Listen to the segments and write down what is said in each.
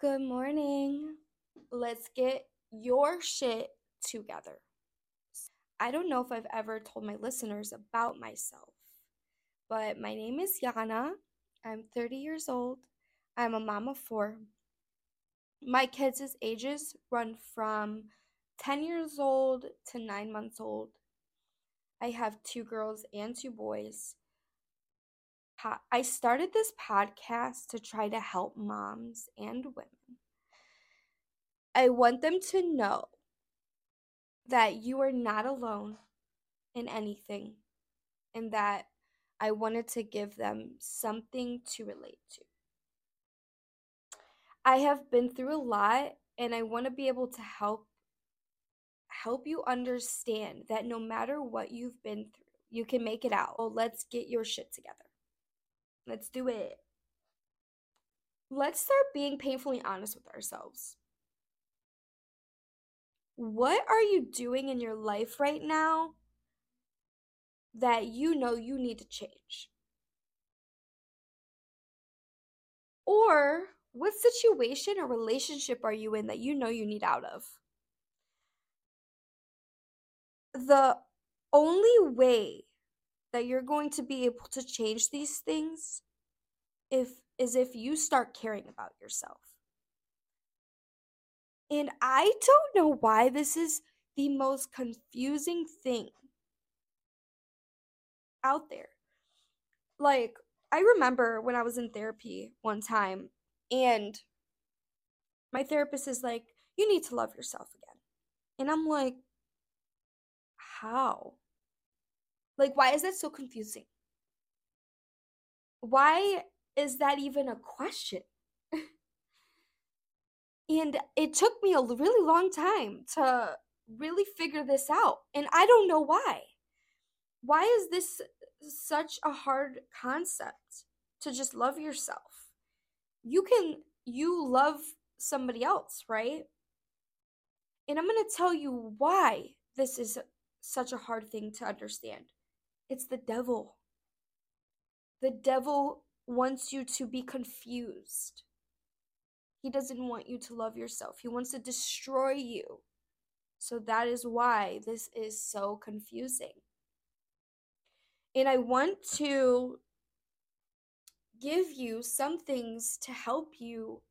Good morning. Let's get your shit together. I don't know if I've ever told my listeners about myself, but my name is Yana. I'm 30 years old. I'm a mom of four. My kids' ages run from 10 years old to 9 months old. I have two girls and two boys. I started this podcast to try to help moms and women. I want them to know that you are not alone in anything and that I wanted to give them something to relate to. I have been through a lot and I want to be able to help help you understand that no matter what you've been through, you can make it out. Well, let's get your shit together. Let's do it. Let's start being painfully honest with ourselves. What are you doing in your life right now that you know you need to change? Or what situation or relationship are you in that you know you need out of? The only way that you're going to be able to change these things if is if you start caring about yourself. And I don't know why this is the most confusing thing out there. Like, I remember when I was in therapy one time, and my therapist is like, You need to love yourself again. And I'm like, How? Like, why is that so confusing? Why is that even a question? and it took me a really long time to really figure this out. And I don't know why. Why is this such a hard concept to just love yourself? You can, you love somebody else, right? And I'm going to tell you why this is such a hard thing to understand. It's the devil. The devil wants you to be confused. He doesn't want you to love yourself. He wants to destroy you. So that is why this is so confusing. And I want to give you some things to help you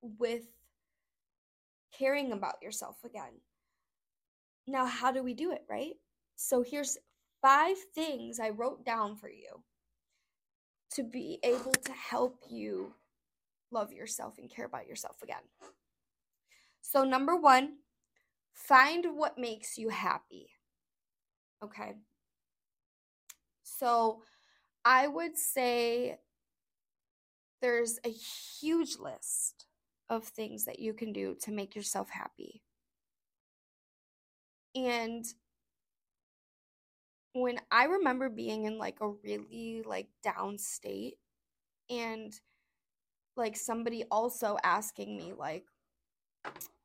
with caring about yourself again. Now, how do we do it, right? So here's five things I wrote down for you to be able to help you love yourself and care about yourself again. So, number one, find what makes you happy. Okay. So, I would say there's a huge list of things that you can do to make yourself happy. And when I remember being in like a really like down state and like somebody also asking me like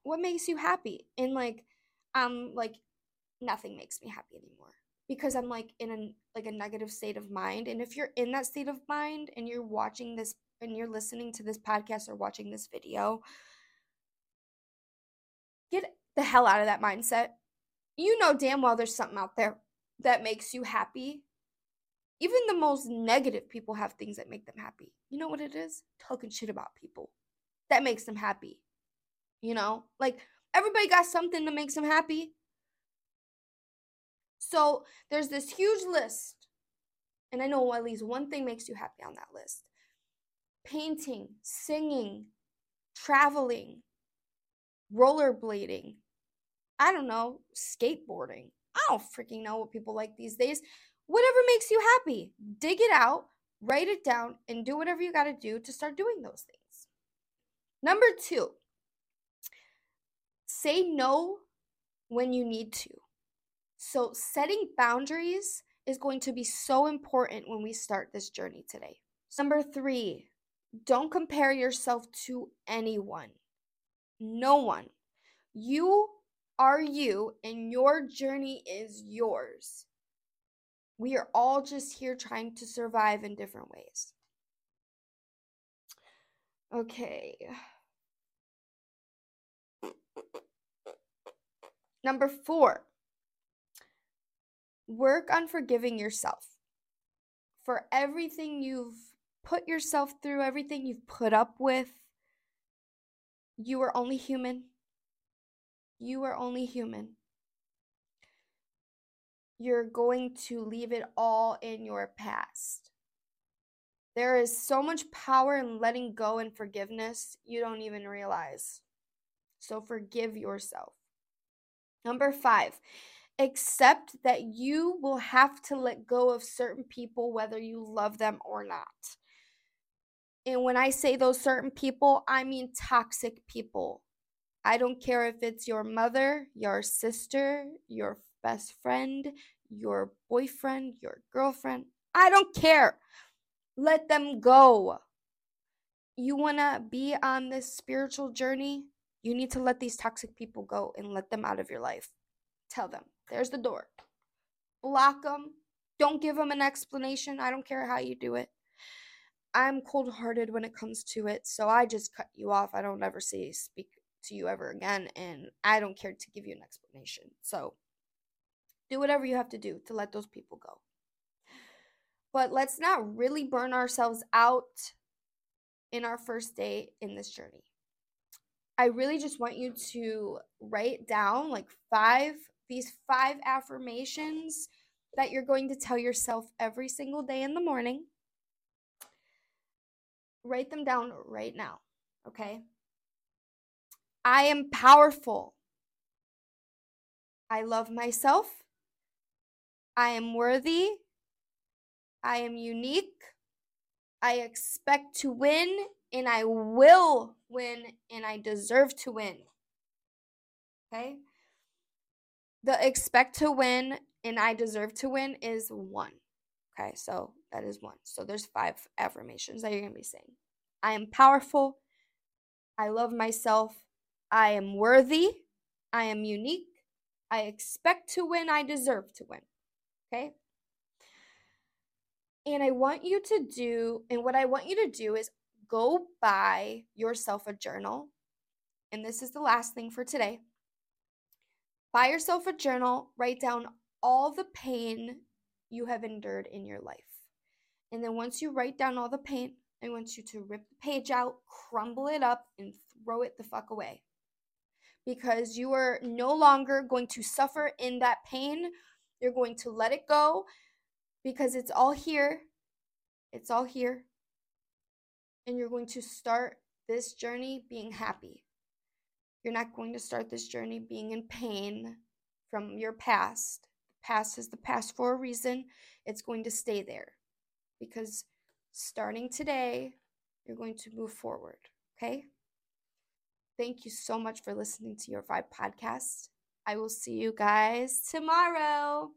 what makes you happy? and like um like nothing makes me happy anymore. Because I'm like in a like a negative state of mind and if you're in that state of mind and you're watching this and you're listening to this podcast or watching this video get the hell out of that mindset you know damn well there's something out there that makes you happy. Even the most negative people have things that make them happy. You know what it is? Talking shit about people. That makes them happy. You know? Like everybody got something that makes them happy. So there's this huge list. And I know at least one thing makes you happy on that list painting, singing, traveling, rollerblading, I don't know, skateboarding. I don't freaking know what people like these days. Whatever makes you happy, dig it out, write it down, and do whatever you got to do to start doing those things. Number two, say no when you need to. So, setting boundaries is going to be so important when we start this journey today. Number three, don't compare yourself to anyone. No one. You are you, and your journey is yours. We are all just here trying to survive in different ways. Okay. Number four, work on forgiving yourself for everything you've put yourself through, everything you've put up with. You are only human. You are only human. You're going to leave it all in your past. There is so much power in letting go and forgiveness you don't even realize. So forgive yourself. Number five, accept that you will have to let go of certain people whether you love them or not. And when I say those certain people, I mean toxic people. I don't care if it's your mother, your sister, your best friend, your boyfriend, your girlfriend. I don't care. Let them go. You want to be on this spiritual journey? You need to let these toxic people go and let them out of your life. Tell them, there's the door. Block them. Don't give them an explanation. I don't care how you do it. I'm cold hearted when it comes to it, so I just cut you off. I don't ever say speak to you ever again, and I don't care to give you an explanation. So do whatever you have to do to let those people go. But let's not really burn ourselves out in our first day in this journey. I really just want you to write down like five, these five affirmations that you're going to tell yourself every single day in the morning. Write them down right now, okay? I am powerful. I love myself. I am worthy. I am unique. I expect to win and I will win and I deserve to win. Okay? The expect to win and I deserve to win is one. Okay, so that is one. So there's five affirmations that you're going to be saying. I am powerful. I love myself. I am worthy. I am unique. I expect to win. I deserve to win. Okay? And I want you to do, and what I want you to do is go buy yourself a journal. And this is the last thing for today. Buy yourself a journal, write down all the pain you have endured in your life. And then once you write down all the pain, I want you to rip the page out, crumble it up, and throw it the fuck away. Because you are no longer going to suffer in that pain you're going to let it go because it's all here. It's all here. And you're going to start this journey being happy. You're not going to start this journey being in pain from your past. The past is the past for a reason. It's going to stay there because starting today, you're going to move forward. Okay? Thank you so much for listening to your Vibe podcast. I will see you guys tomorrow.